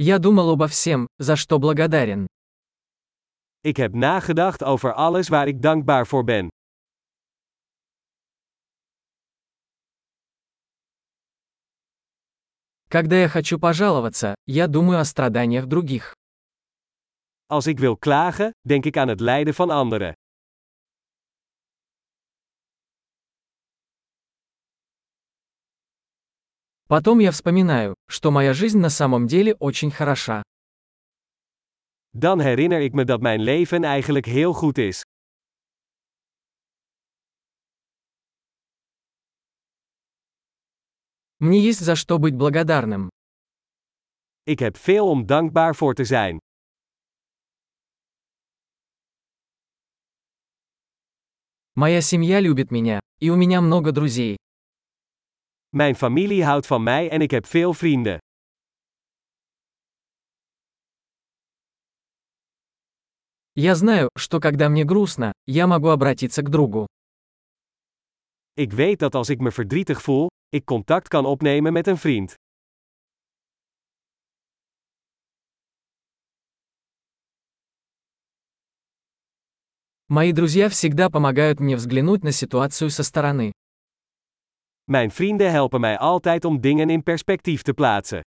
Я думал обо всем, за что благодарен. Ik heb nagedacht over alles waar ik dankbaar voor ben. Когда я хочу пожаловаться, я думаю о страданиях других. Als ik wil klagen, denk ik aan het lijden van anderen. Потом я вспоминаю, что моя жизнь на самом деле очень хороша. Dan herinner ik me dat mijn leven eigenlijk heel goed is. Мне есть за что быть благодарным. Ik heb veel om dankbaar voor te zijn. Моя семья любит меня, и у меня много друзей. Mijn familie houdt van mij en ik heb veel vrienden. Я знаю, что когда мне грустно, я могу обратиться к другу. Ik weet dat als ik me verdrietig voel, ik contact kan opnemen met een vriend. Мои друзья всегда помогают мне взглянуть на ситуацию со стороны. Mijn vrienden helpen mij altijd om dingen in perspectief te plaatsen.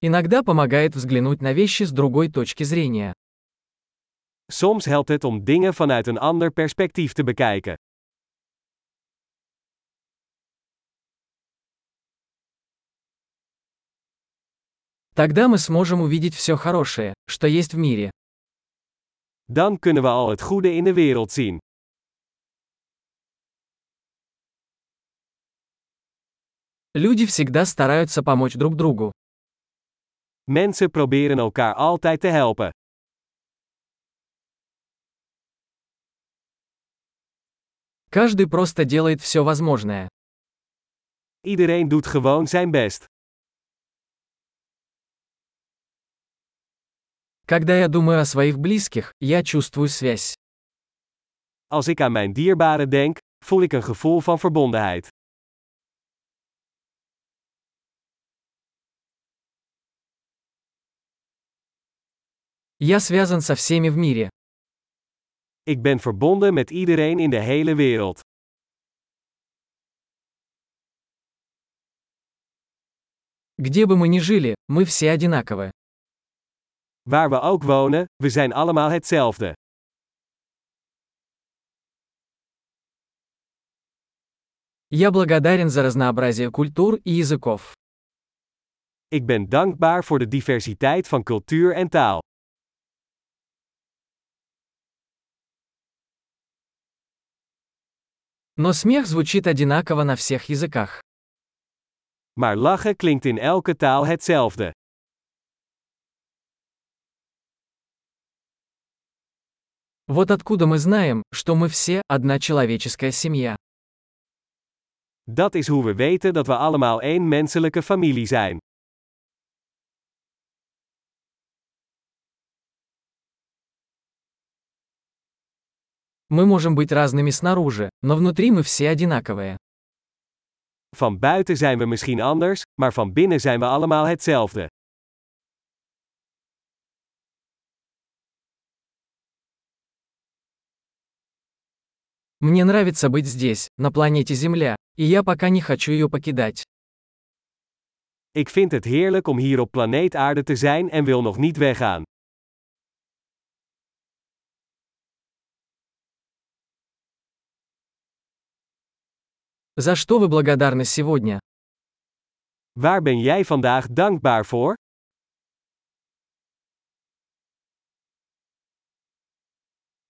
Иногда помогает взглянуть на вещи с другой точки зрения. Soms helpt het om dingen vanuit een ander perspectief te bekijken. Тогда мы сможем увидеть все хорошее, что есть в мире. Dan kunnen we al het goede in de wereld zien. Люди всегда стараются помочь друг другу. Mensen proberen elkaar altijd te helpen. Каждый просто делает все возможное. Iedereen doet gewoon zijn best. Когда я думаю о своих близких, я чувствую связь. Als ik aan mijn dierbaren denk, voel ik een gevoel van verbondenheid. Я связан со всеми в мире. Ik ben verbonden met iedereen in de hele wereld. Где бы мы ни жили, мы все одинаковы. Waar we ook wonen, we zijn allemaal hetzelfde. Я благодарен за разнообразие культур и языков. Ik ben dankbaar voor de diversiteit van cultuur en taal. Но смех звучит одинаково на всех языках. Maar lachen klinkt in elke taal hetzelfde. Вот откуда мы знаем, что мы все одна человеческая семья. Dat is hoe we weten dat we allemaal één menselijke familie zijn. Мы можем быть разными снаружи, но внутри мы все одинаковые. Van buiten zijn we misschien anders, maar van binnen zijn we allemaal hetzelfde. Мне нравится быть здесь, на планете Земля, и я пока не хочу ее покидать. Ik vind het heerlijk om hier op planeet Aarde te zijn en wil nog niet weggaan. За что вы благодарны сегодня? Waar ben jij vandaag dankbaar voor?